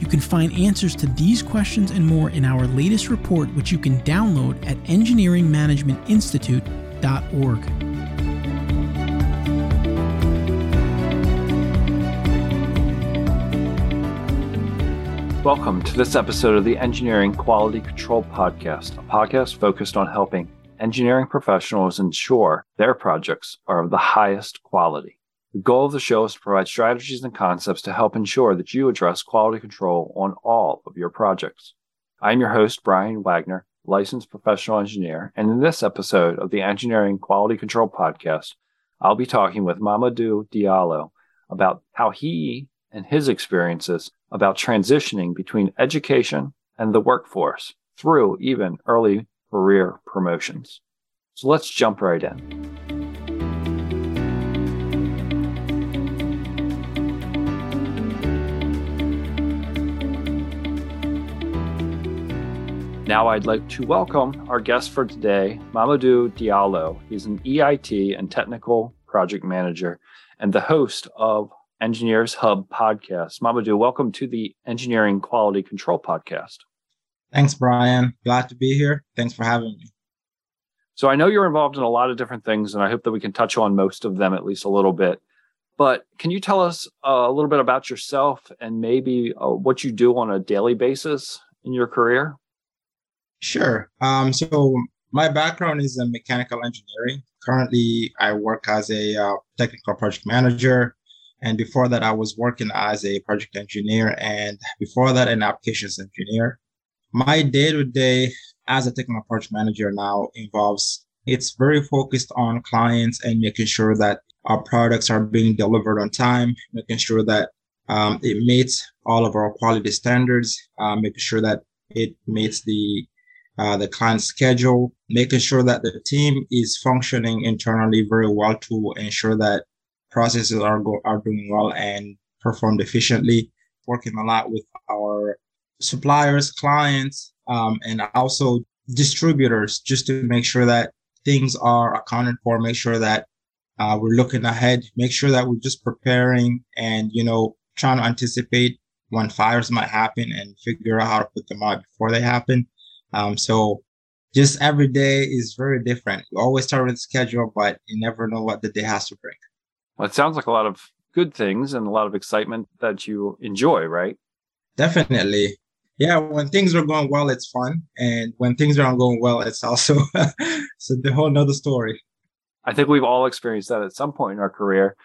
You can find answers to these questions and more in our latest report, which you can download at engineeringmanagementinstitute.org. Welcome to this episode of the Engineering Quality Control Podcast, a podcast focused on helping engineering professionals ensure their projects are of the highest quality. The goal of the show is to provide strategies and concepts to help ensure that you address quality control on all of your projects. I'm your host, Brian Wagner, licensed professional engineer, and in this episode of the Engineering Quality Control Podcast, I'll be talking with Mamadou Diallo about how he and his experiences about transitioning between education and the workforce through even early career promotions. So let's jump right in. Now, I'd like to welcome our guest for today, Mamadou Diallo. He's an EIT and technical project manager and the host of Engineers Hub podcast. Mamadou, welcome to the Engineering Quality Control podcast. Thanks, Brian. Glad to be here. Thanks for having me. So, I know you're involved in a lot of different things, and I hope that we can touch on most of them at least a little bit. But can you tell us uh, a little bit about yourself and maybe uh, what you do on a daily basis in your career? Sure. Um, so my background is in mechanical engineering. Currently, I work as a uh, technical project manager. And before that, I was working as a project engineer. And before that, an applications engineer. My day to day as a technical project manager now involves it's very focused on clients and making sure that our products are being delivered on time, making sure that um, it meets all of our quality standards, uh, making sure that it meets the uh, the client schedule, making sure that the team is functioning internally very well to ensure that processes are go- are doing well and performed efficiently. Working a lot with our suppliers, clients, um, and also distributors, just to make sure that things are accounted for. Make sure that uh, we're looking ahead. Make sure that we're just preparing and you know trying to anticipate when fires might happen and figure out how to put them out before they happen. Um, so just every day is very different. You always start with schedule, but you never know what the day has to bring. Well, it sounds like a lot of good things and a lot of excitement that you enjoy, right? Definitely. Yeah, when things are going well, it's fun. And when things aren't going well, it's also so the whole nother story. I think we've all experienced that at some point in our career.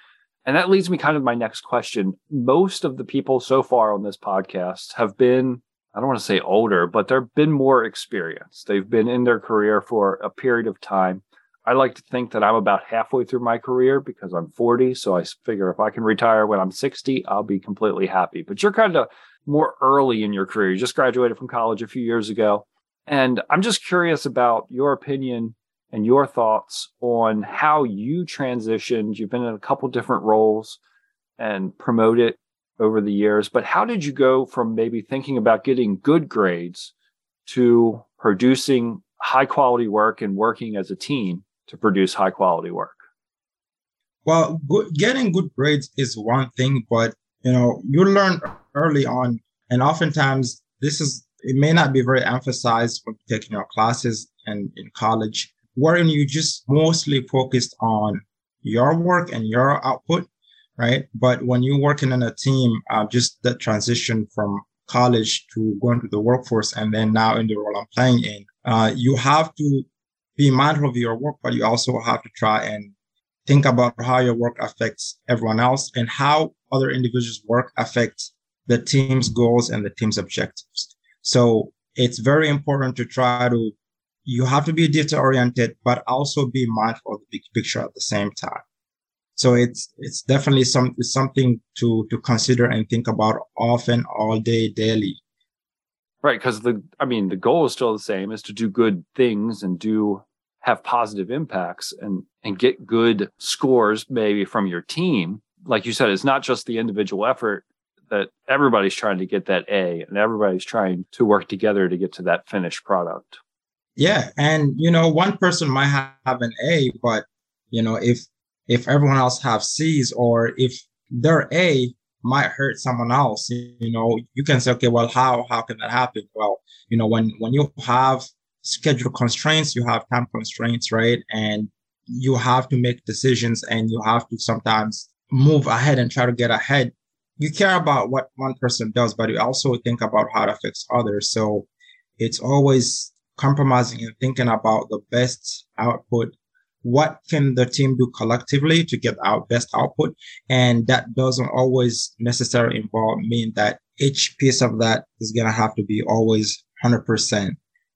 And that leads me kind of my next question. Most of the people so far on this podcast have been I don't want to say older, but they've been more experienced. They've been in their career for a period of time. I like to think that I'm about halfway through my career because I'm 40. So I figure if I can retire when I'm 60, I'll be completely happy. But you're kind of more early in your career. You just graduated from college a few years ago. And I'm just curious about your opinion and your thoughts on how you transitioned. You've been in a couple different roles and promoted over the years, but how did you go from maybe thinking about getting good grades to producing high quality work and working as a team to produce high quality work? Well, good, getting good grades is one thing, but you know, you learn early on, and oftentimes this is it may not be very emphasized when taking your classes and in college, wherein you just mostly focused on your work and your output right? But when you're working in a team, uh, just that transition from college to going to the workforce and then now in the role I'm playing in, uh, you have to be mindful of your work, but you also have to try and think about how your work affects everyone else and how other individuals' work affects the team's goals and the team's objectives. So it's very important to try to, you have to be detail oriented, but also be mindful of the big picture at the same time. So it's it's definitely some something to to consider and think about often, all day, daily. Right. Because the, I mean, the goal is still the same is to do good things and do have positive impacts and, and get good scores maybe from your team. Like you said, it's not just the individual effort that everybody's trying to get that A and everybody's trying to work together to get to that finished product. Yeah. And, you know, one person might have an A, but, you know, if, if everyone else have C's or if their A might hurt someone else, you know, you can say, okay, well, how, how can that happen? Well, you know, when, when you have schedule constraints, you have time constraints, right? And you have to make decisions and you have to sometimes move ahead and try to get ahead you care about what one person does, but you also think about how it affects others. So it's always compromising and thinking about the best output. What can the team do collectively to get our best output? And that doesn't always necessarily involve mean that each piece of that is going to have to be always 100%.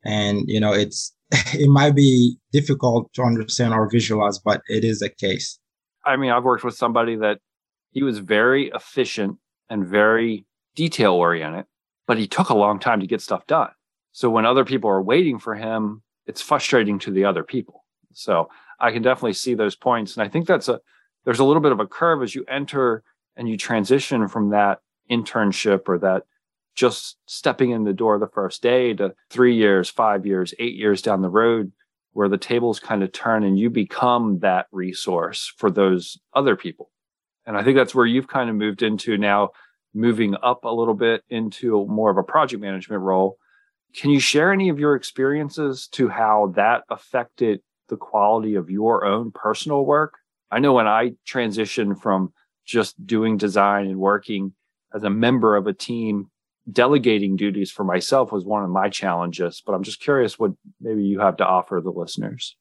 And, you know, it's, it might be difficult to understand or visualize, but it is a case. I mean, I've worked with somebody that he was very efficient and very detail oriented, but he took a long time to get stuff done. So when other people are waiting for him, it's frustrating to the other people. So I can definitely see those points. And I think that's a, there's a little bit of a curve as you enter and you transition from that internship or that just stepping in the door the first day to three years, five years, eight years down the road, where the tables kind of turn and you become that resource for those other people. And I think that's where you've kind of moved into now, moving up a little bit into more of a project management role. Can you share any of your experiences to how that affected the quality of your own personal work? I know when I transitioned from just doing design and working as a member of a team, delegating duties for myself was one of my challenges. But I'm just curious what maybe you have to offer the listeners.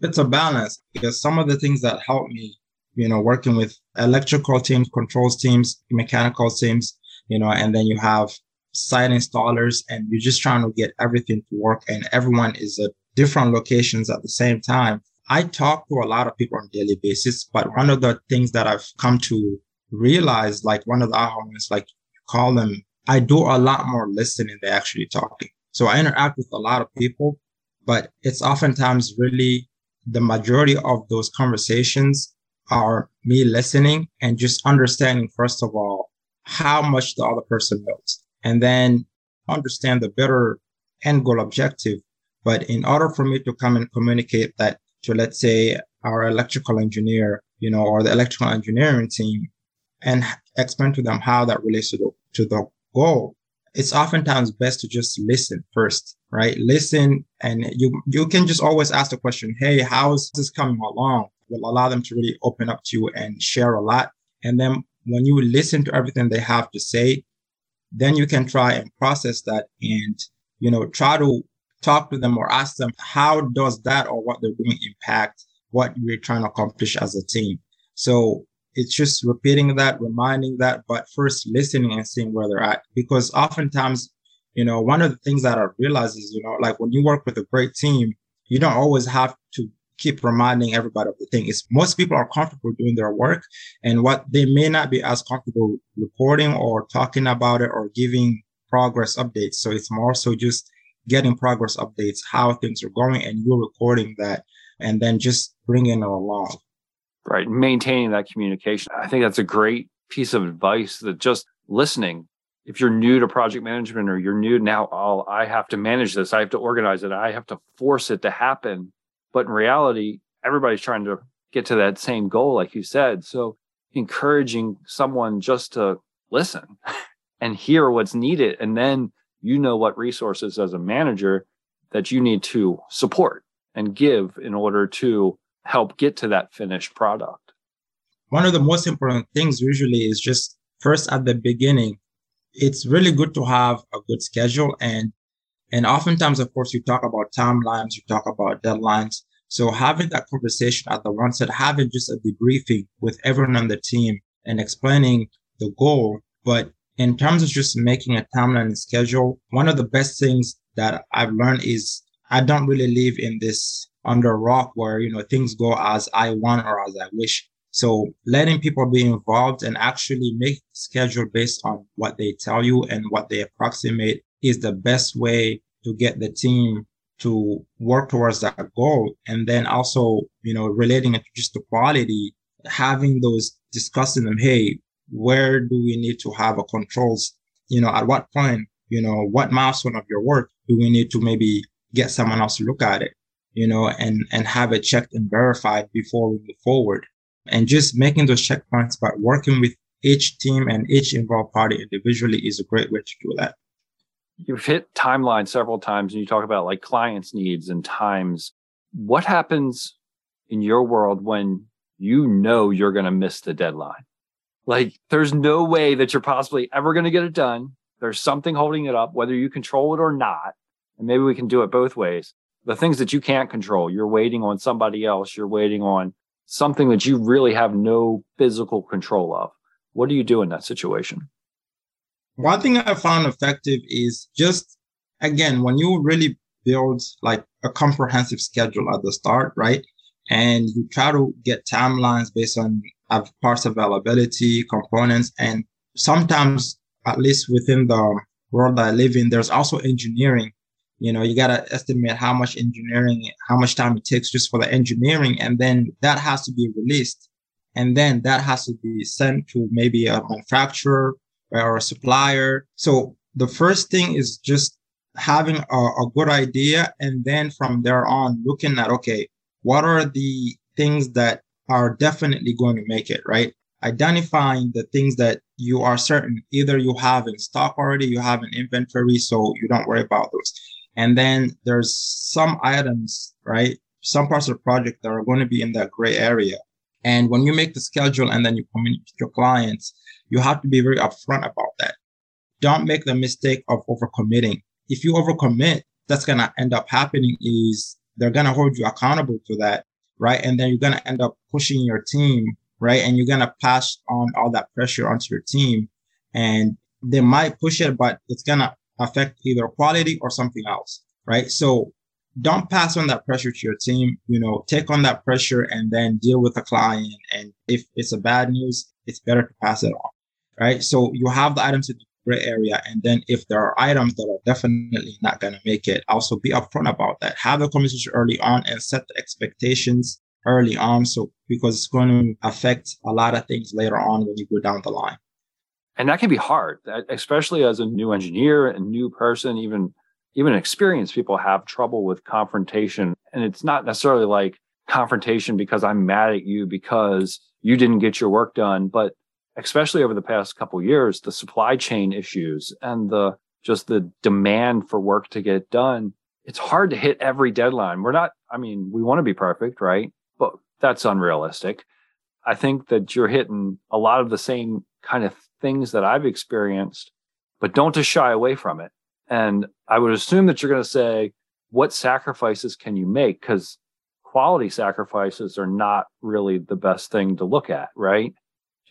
It's a balance because some of the things that helped me you know, working with electrical teams, controls teams, mechanical teams, you know, and then you have site installers and you're just trying to get everything to work and everyone is at different locations at the same time. I talk to a lot of people on a daily basis, but one of the things that I've come to realize, like one of the aha moments, like call them, I do a lot more listening than actually talking. So I interact with a lot of people, but it's oftentimes really the majority of those conversations are me listening and just understanding, first of all, how much the other person knows, and then understand the better end goal objective. But in order for me to come and communicate that to, let's say, our electrical engineer, you know, or the electrical engineering team, and explain to them how that relates to the, to the goal, it's oftentimes best to just listen first, right? Listen, and you you can just always ask the question, "Hey, how's this coming along?" will allow them to really open up to you and share a lot. And then when you listen to everything they have to say, then you can try and process that and, you know, try to talk to them or ask them, how does that or what they're doing impact what you're trying to accomplish as a team? So it's just repeating that, reminding that, but first listening and seeing where they're at. Because oftentimes, you know, one of the things that I realize is, you know, like when you work with a great team, you don't always have to keep reminding everybody of the thing is most people are comfortable doing their work and what they may not be as comfortable reporting or talking about it or giving progress updates so it's more so just getting progress updates how things are going and you're recording that and then just bringing it along right maintaining that communication i think that's a great piece of advice that just listening if you're new to project management or you're new now oh i have to manage this i have to organize it i have to force it to happen but in reality, everybody's trying to get to that same goal, like you said. So encouraging someone just to listen and hear what's needed. And then you know what resources as a manager that you need to support and give in order to help get to that finished product. One of the most important things usually is just first at the beginning, it's really good to have a good schedule and and oftentimes, of course, you talk about timelines, you talk about deadlines. So having that conversation at the onset, having just a debriefing with everyone on the team and explaining the goal. But in terms of just making a timeline and schedule, one of the best things that I've learned is I don't really live in this under rock where, you know, things go as I want or as I wish. So letting people be involved and actually make schedule based on what they tell you and what they approximate is the best way to get the team to work towards that goal. And then also, you know, relating it to just to quality, having those discussing them, hey, where do we need to have a controls? You know, at what point, you know, what milestone of your work do we need to maybe get someone else to look at it, you know, and and have it checked and verified before we move forward. And just making those checkpoints, but working with each team and each involved party individually is a great way to do that you've hit timeline several times and you talk about like clients needs and times what happens in your world when you know you're going to miss the deadline like there's no way that you're possibly ever going to get it done. There's something holding it up whether you control it or not and maybe we can do it both ways. The things that you can't control you're waiting on somebody else you're waiting on something that you really have no physical control of. What do you do in that situation? One thing I found effective is just again when you really build like a comprehensive schedule at the start, right? And you try to get timelines based on parts availability, components, and sometimes, at least within the world I live in, there's also engineering. You know, you gotta estimate how much engineering, how much time it takes just for the engineering, and then that has to be released, and then that has to be sent to maybe a manufacturer or a supplier. So the first thing is just having a, a good idea. And then from there on, looking at, okay, what are the things that are definitely going to make it, right? Identifying the things that you are certain either you have in stock already, you have an inventory, so you don't worry about those. And then there's some items, right? Some parts of the project that are going to be in that gray area. And when you make the schedule and then you communicate with your clients, you have to be very upfront about that. Don't make the mistake of overcommitting. If you overcommit, that's going to end up happening is they're going to hold you accountable to that, right? And then you're going to end up pushing your team, right? And you're going to pass on all that pressure onto your team. And they might push it, but it's going to affect either quality or something else, right? So don't pass on that pressure to your team. You know, take on that pressure and then deal with the client. And if it's a bad news, it's better to pass it on right? So you have the items in the gray area. And then if there are items that are definitely not going to make it, also be upfront about that. Have a conversation early on and set the expectations early on. So because it's going to affect a lot of things later on when you go down the line. And that can be hard, especially as a new engineer, a new person, even even experienced people have trouble with confrontation. And it's not necessarily like confrontation because I'm mad at you because you didn't get your work done, but especially over the past couple years, the supply chain issues and the just the demand for work to get done. It's hard to hit every deadline. We're not, I mean, we want to be perfect, right? But that's unrealistic. I think that you're hitting a lot of the same kind of things that I've experienced, but don't just shy away from it. And I would assume that you're going to say, what sacrifices can you make? Because quality sacrifices are not really the best thing to look at, right?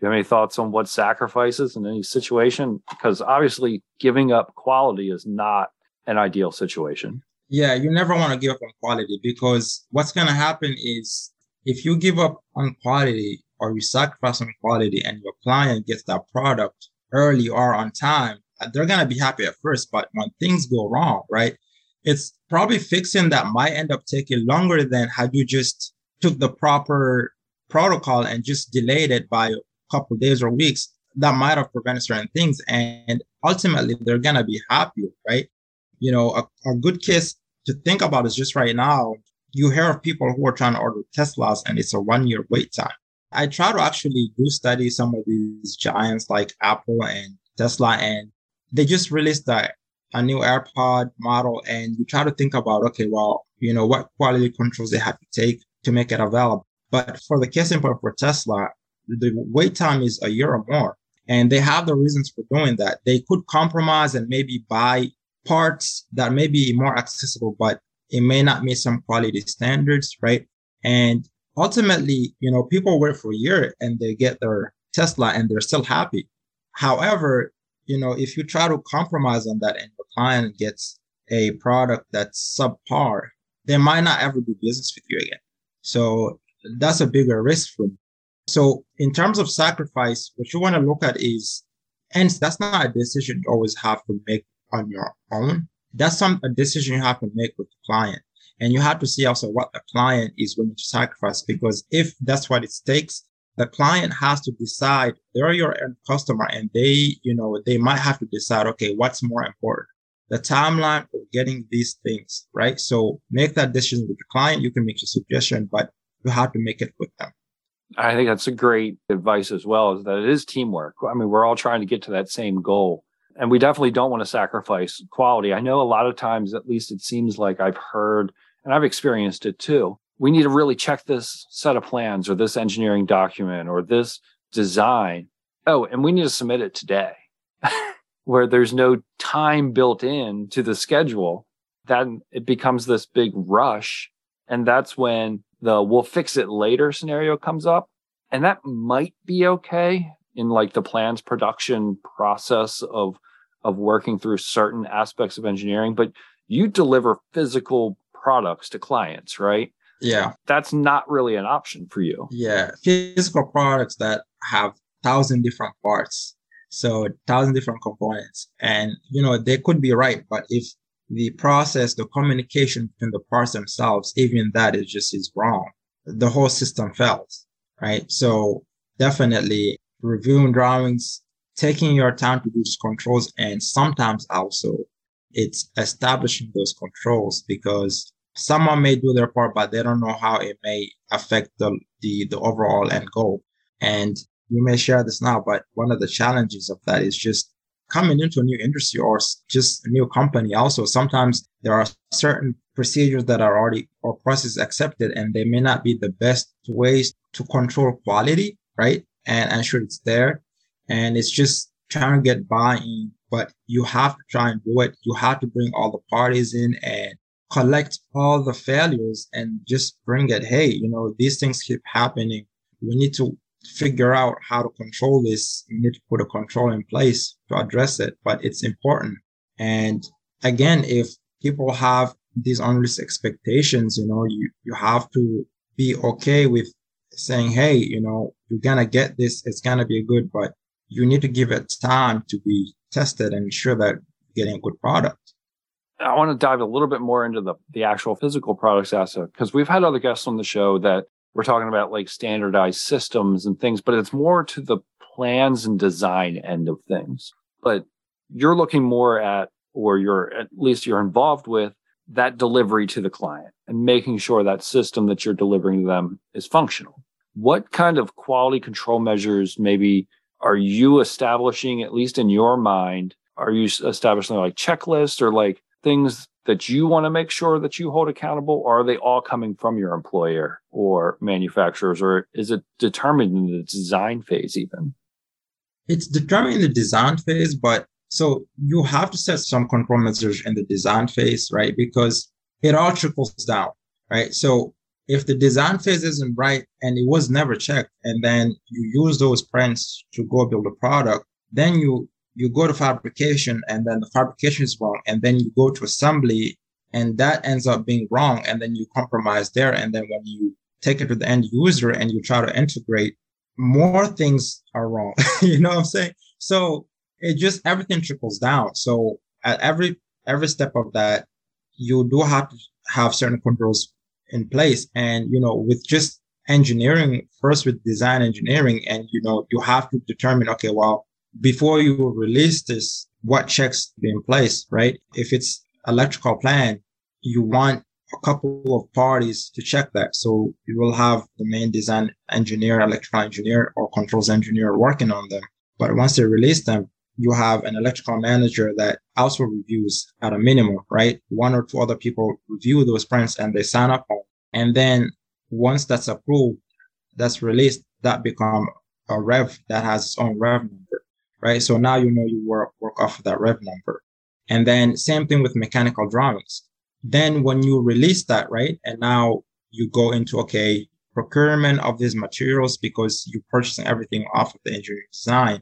You have any thoughts on what sacrifices in any situation? Because obviously, giving up quality is not an ideal situation. Yeah, you never want to give up on quality because what's going to happen is if you give up on quality or you sacrifice on quality and your client gets that product early or on time, uh, they're going to be happy at first. But when things go wrong, right, it's probably fixing that might end up taking longer than had you just took the proper protocol and just delayed it by couple days or weeks that might have prevented certain things. And ultimately they're gonna be happier right? You know a, a good case to think about is just right now you hear of people who are trying to order teslas and it's a one year wait time. I try to actually do study some of these giants like apple and tesla and they just released a, a new airpod model and you try to think about okay well you know what quality controls they have to take to make it available. But for the case in point for tesla the wait time is a year or more. And they have the reasons for doing that. They could compromise and maybe buy parts that may be more accessible, but it may not meet some quality standards, right? And ultimately, you know, people wait for a year and they get their Tesla and they're still happy. However, you know, if you try to compromise on that and the client gets a product that's subpar, they might not ever do business with you again. So that's a bigger risk for so in terms of sacrifice, what you want to look at is, and that's not a decision you always have to make on your own, that's some a decision you have to make with the client. And you have to see also what the client is willing to sacrifice because if that's what it takes, the client has to decide they're your end customer and they, you know, they might have to decide, okay, what's more important? The timeline of getting these things, right? So make that decision with the client. You can make a suggestion, but you have to make it with them. I think that's a great advice as well, is that it is teamwork. I mean, we're all trying to get to that same goal. And we definitely don't want to sacrifice quality. I know a lot of times, at least it seems like I've heard, and I've experienced it too. We need to really check this set of plans or this engineering document or this design. Oh, and we need to submit it today, where there's no time built in to the schedule. Then it becomes this big rush. And that's when the we'll fix it later scenario comes up. And that might be okay in like the plans production process of of working through certain aspects of engineering, but you deliver physical products to clients, right? Yeah. That's not really an option for you. Yeah. Physical products that have thousand different parts. So thousand different components. And you know, they could be right, but if the process, the communication between the parts themselves, even that is just is wrong. The whole system fails, right? So definitely reviewing drawings, taking your time to do those controls, and sometimes also it's establishing those controls because someone may do their part, but they don't know how it may affect the, the, the overall end goal. And you may share this now, but one of the challenges of that is just coming into a new industry or just a new company also sometimes there are certain procedures that are already or processes accepted and they may not be the best ways to control quality right? And ensure it's there. And it's just trying to get buy-in but you have to try and do it. You have to bring all the parties in and collect all the failures and just bring it hey you know these things keep happening. We need to figure out how to control this. You need to put a control in place to address it, but it's important. And again, if people have these unrealistic expectations, you know, you, you have to be okay with saying, Hey, you know, you're going to get this. It's going to be good, but you need to give it time to be tested and ensure that you're getting a good product. I want to dive a little bit more into the, the actual physical products asset because we've had other guests on the show that we're talking about like standardized systems and things, but it's more to the plans and design end of things. But you're looking more at, or you're at least you're involved with that delivery to the client and making sure that system that you're delivering to them is functional. What kind of quality control measures maybe are you establishing, at least in your mind? Are you establishing like checklists or like things that you want to make sure that you hold accountable or are they all coming from your employer or manufacturers or is it determined in the design phase even? It's determined in the design phase but so you have to set some control measures in the design phase right? Because it all trickles down right? So if the design phase isn't right and it was never checked and then you use those prints to go build a product then you you go to fabrication and then the fabrication is wrong and then you go to assembly and that ends up being wrong and then you compromise there and then when you take it to the end user and you try to integrate more things are wrong. You know what i'm saying? So it just everything trickles down. So at every every step of that you do have to have certain controls in place. And you know with just engineering first with design engineering and you know you have to determine okay well before you release this, what checks be in place, right? If it's electrical plan, you want a couple of parties to check that. So you will have the main design engineer, electrical engineer, or controls engineer working on them. But once they release them, you have an electrical manager that also reviews at a minimum, right? One or two other people review those prints and they sign up on. And then once that's approved, that's released, that become a rev that has its own rev number right? So now you know you work, work off of that rev number. And then same thing with mechanical drawings. Then when you release that, right? And now you go into, okay, procurement of these materials because you're purchasing everything off of the engineering design.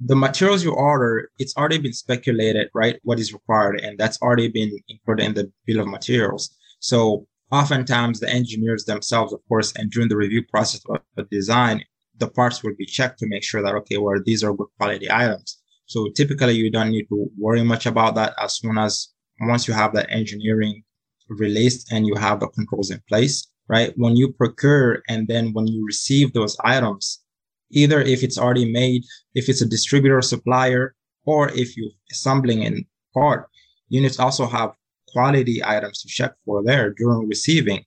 The materials you order, it's already been speculated, right? What is required. And that's already been included in the bill of materials. So oftentimes the engineers themselves, of course, and during the review process of the design, the parts will be checked to make sure that okay, well, these are good quality items. So typically you don't need to worry much about that as soon as once you have that engineering released and you have the controls in place, right? When you procure and then when you receive those items, either if it's already made, if it's a distributor supplier, or if you're assembling in part, you units also have quality items to check for there during receiving.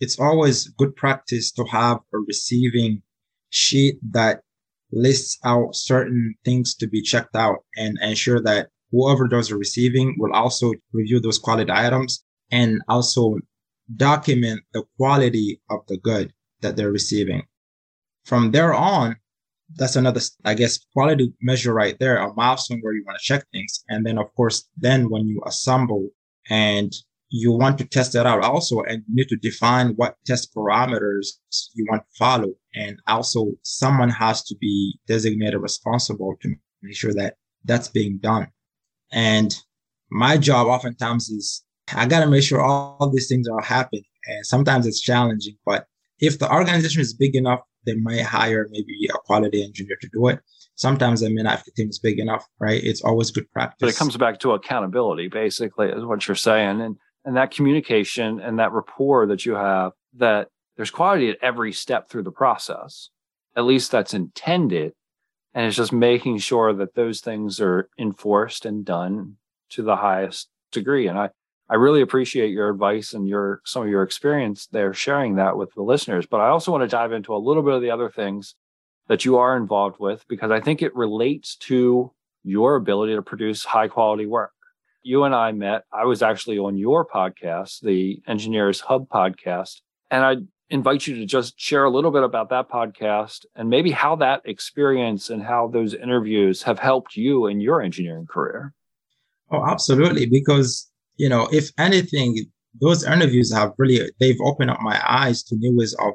It's always good practice to have a receiving sheet that lists out certain things to be checked out and ensure that whoever does the receiving will also review those quality items and also document the quality of the good that they're receiving. From there on, that's another, I guess, quality measure right there, a milestone where you want to check things. And then, of course, then when you assemble and you want to test that out also, and you need to define what test parameters you want to follow. And also someone has to be designated responsible to make sure that that's being done. And my job oftentimes is I got to make sure all these things are happening. And sometimes it's challenging, but if the organization is big enough, they might hire maybe a quality engineer to do it. Sometimes they may not if the team is big enough, right? It's always good practice. But it comes back to accountability, basically, is what you're saying. And and that communication and that rapport that you have that there's quality at every step through the process. At least that's intended. And it's just making sure that those things are enforced and done to the highest degree. And I, I really appreciate your advice and your some of your experience there sharing that with the listeners. But I also want to dive into a little bit of the other things that you are involved with because I think it relates to your ability to produce high quality work. You and I met. I was actually on your podcast, the Engineers Hub podcast, and I invite you to just share a little bit about that podcast and maybe how that experience and how those interviews have helped you in your engineering career. Oh, absolutely. Because you know, if anything, those interviews have really they've opened up my eyes to new ways of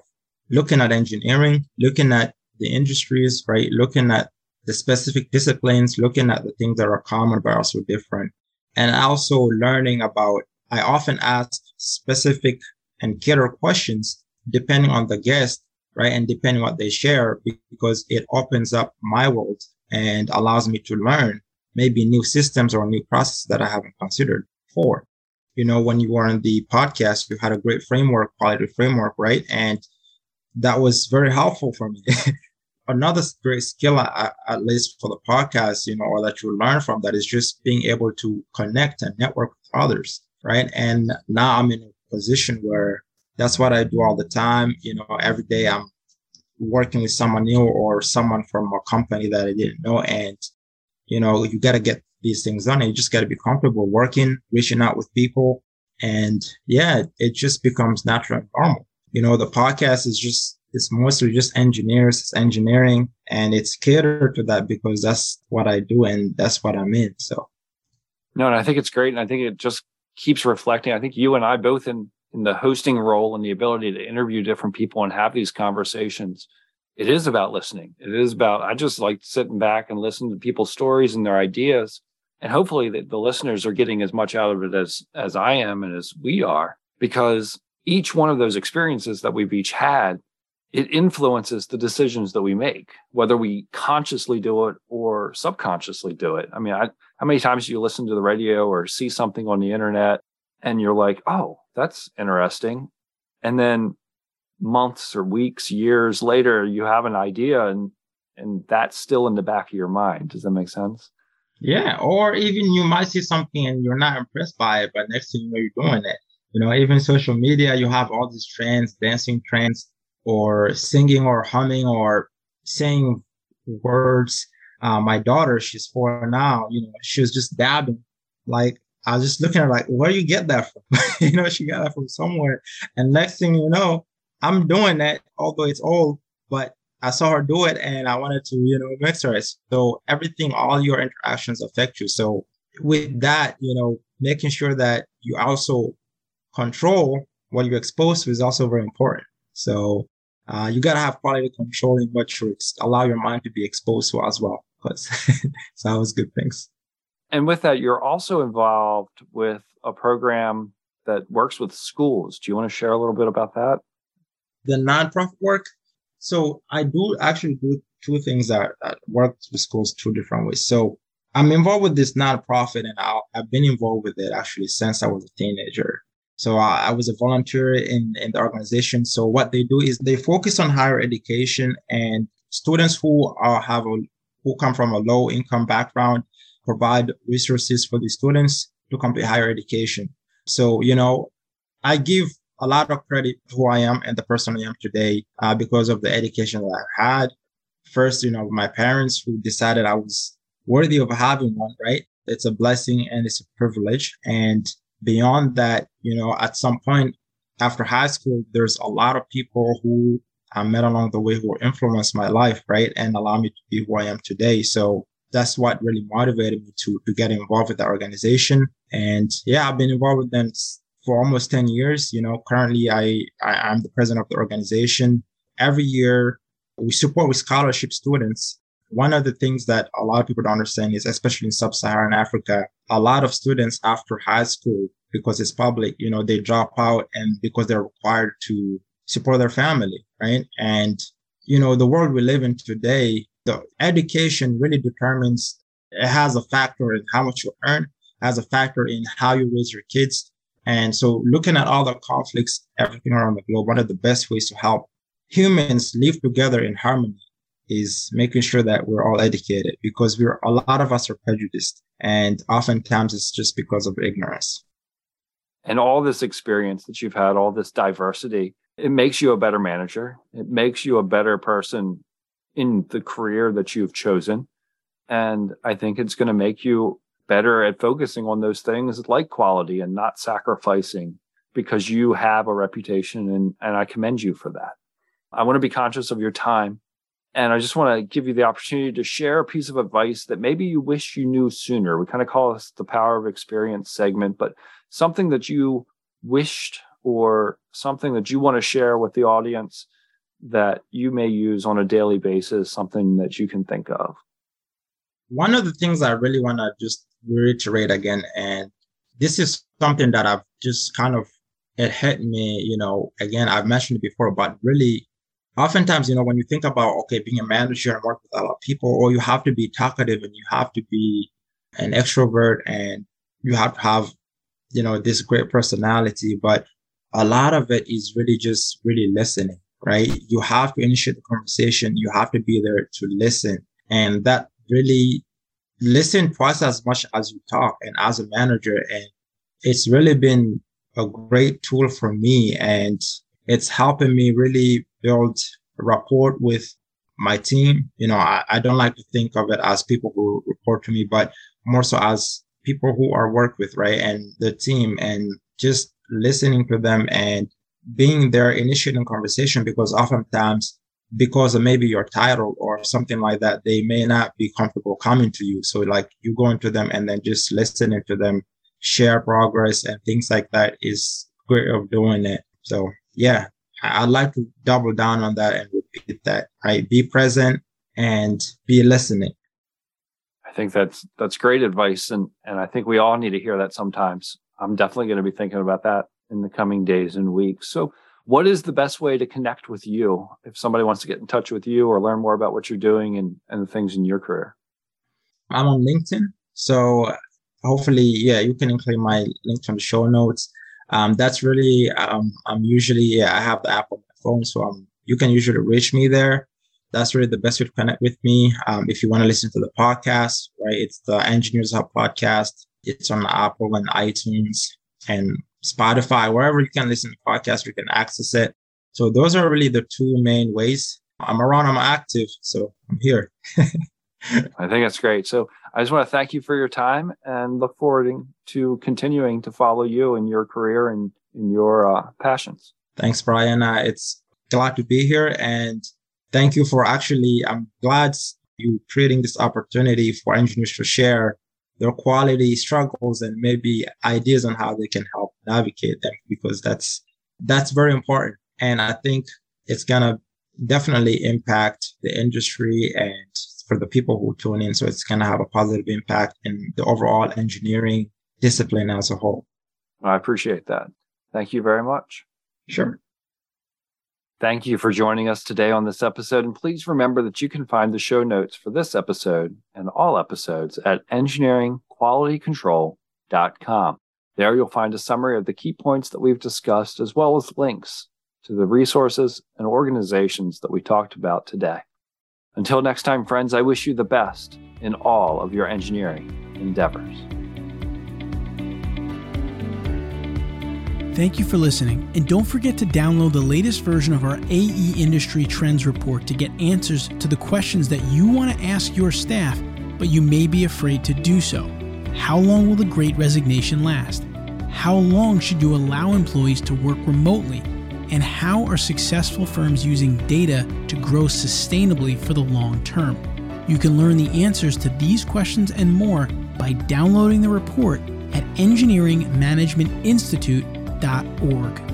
looking at engineering, looking at the industries, right? Looking at the specific disciplines, looking at the things that are common but also different. And also learning about I often ask specific and cater questions depending on the guest, right? And depending what they share, because it opens up my world and allows me to learn maybe new systems or new processes that I haven't considered before. You know, when you were on the podcast, you had a great framework, quality framework, right? And that was very helpful for me. Another great skill, at, at least for the podcast, you know, or that you learn from that is just being able to connect and network with others, right? And now I'm in a position where that's what I do all the time. You know, every day I'm working with someone new or someone from a company that I didn't know. And, you know, you got to get these things done. And you just got to be comfortable working, reaching out with people. And yeah, it just becomes natural and normal. You know, the podcast is just, it's mostly just engineers, it's engineering, and it's catered to that because that's what I do and that's what I'm in. So, no, and I think it's great. And I think it just keeps reflecting. I think you and I both in in the hosting role and the ability to interview different people and have these conversations, it is about listening. It is about, I just like sitting back and listening to people's stories and their ideas. And hopefully the, the listeners are getting as much out of it as, as I am and as we are, because each one of those experiences that we've each had, it influences the decisions that we make, whether we consciously do it or subconsciously do it. I mean, I, how many times do you listen to the radio or see something on the internet and you're like, oh, that's interesting. And then months or weeks, years later, you have an idea and and that's still in the back of your mind. Does that make sense? Yeah. Or even you might see something and you're not impressed by it, but next thing you know, you're doing it. You know, even social media, you have all these trends, dancing trends, or singing or humming or saying words. Uh, my daughter, she's four now, you know, she was just dabbing like I was just looking at her like, where do you get that from? you know, she got that from somewhere. And next thing you know, I'm doing that, although it's old, but I saw her do it and I wanted to, you know, mix her. So everything, all your interactions affect you. So with that, you know, making sure that you also control what you're exposed to is also very important. So uh, you got to have quality control in what you ex- allow your mind to be exposed to as well. Because so that was good things and with that, you're also involved with a program that works with schools. Do you want to share a little bit about that? The nonprofit work. So I do actually do two things that, that work with schools two different ways. So I'm involved with this nonprofit, and I, have been involved with it actually since I was a teenager. So I, I was a volunteer in, in the organization. So what they do is they focus on higher education and students who are have a, who come from a low income background provide resources for the students to complete higher education. So you know, I give a lot of credit to who I am and the person I am today uh, because of the education that I had. First, you know, my parents who decided I was worthy of having one, right? It's a blessing and it's a privilege. And beyond that, you know, at some point after high school, there's a lot of people who I met along the way who influenced my life, right? And allow me to be who I am today. So that's what really motivated me to, to get involved with the organization. And yeah, I've been involved with them for almost 10 years. You know, currently I, I am the president of the organization. Every year we support with scholarship students one of the things that a lot of people don't understand is, especially in sub-Saharan Africa, a lot of students after high school, because it's public, you know, they drop out and because they're required to support their family, right? And, you know, the world we live in today, the education really determines, it has a factor in how much you earn, has a factor in how you raise your kids. And so looking at all the conflicts, everything around the globe, one of the best ways to help humans live together in harmony is making sure that we're all educated because we're a lot of us are prejudiced and oftentimes it's just because of ignorance. And all this experience that you've had all this diversity it makes you a better manager. It makes you a better person in the career that you've chosen. And i think it's going to make you better at focusing on those things like quality and not sacrificing because you have a reputation and, and i commend you for that. I want to be conscious of your time and I just want to give you the opportunity to share a piece of advice that maybe you wish you knew sooner. We kind of call this the power of experience segment, but something that you wished or something that you want to share with the audience that you may use on a daily basis, something that you can think of. One of the things I really want to just reiterate again, and this is something that I've just kind of, it hit me, you know, again, I've mentioned it before, but really oftentimes, you know, when you think about, okay, being a manager and work with a lot of people, or you have to be talkative and you have to be an extrovert and you have to have, you know, this great personality, but a lot of it is really just really listening, right? You have to initiate the conversation. You have to be there to listen. And that really listen twice as much as you talk and as a manager. And it's really been a great tool for me. And it's helping me really build rapport with my team. You know, I, I don't like to think of it as people who report to me, but more so as people who are worked with, right? And the team and just listening to them and being there initiating conversation because oftentimes because of maybe your title or something like that, they may not be comfortable coming to you. So like you go into them and then just listening to them share progress and things like that is great of doing it. So yeah, I'd like to double down on that and repeat that. Right, be present and be listening. I think that's that's great advice, and and I think we all need to hear that sometimes. I'm definitely going to be thinking about that in the coming days and weeks. So, what is the best way to connect with you if somebody wants to get in touch with you or learn more about what you're doing and and the things in your career? I'm on LinkedIn, so hopefully, yeah, you can include my link on the show notes um, that's really um, I'm usually yeah I have the app on my phone, so um, you can usually reach me there. That's really the best way to connect with me. Um, if you want to listen to the podcast, right? It's the Engineers Hub podcast. It's on Apple and iTunes and Spotify, wherever you can listen to podcasts, you can access it. So those are really the two main ways. I'm around, I'm active, so I'm here. I think that's great. So I just want to thank you for your time and look forward to continuing to follow you in your career and in your uh, passions. Thanks, Brian. Uh, it's glad to be here and thank you for actually, I'm glad you creating this opportunity for engineers to share their quality struggles and maybe ideas on how they can help navigate them because that's that's very important and i think it's gonna definitely impact the industry and for the people who tune in. So it's going to have a positive impact in the overall engineering discipline as a whole. I appreciate that. Thank you very much. Sure. Thank you for joining us today on this episode. And please remember that you can find the show notes for this episode and all episodes at engineeringqualitycontrol.com. There you'll find a summary of the key points that we've discussed, as well as links to the resources and organizations that we talked about today. Until next time, friends, I wish you the best in all of your engineering endeavors. Thank you for listening, and don't forget to download the latest version of our AE Industry Trends Report to get answers to the questions that you want to ask your staff, but you may be afraid to do so. How long will the great resignation last? How long should you allow employees to work remotely? And how are successful firms using data to grow sustainably for the long term? You can learn the answers to these questions and more by downloading the report at engineeringmanagementinstitute.org.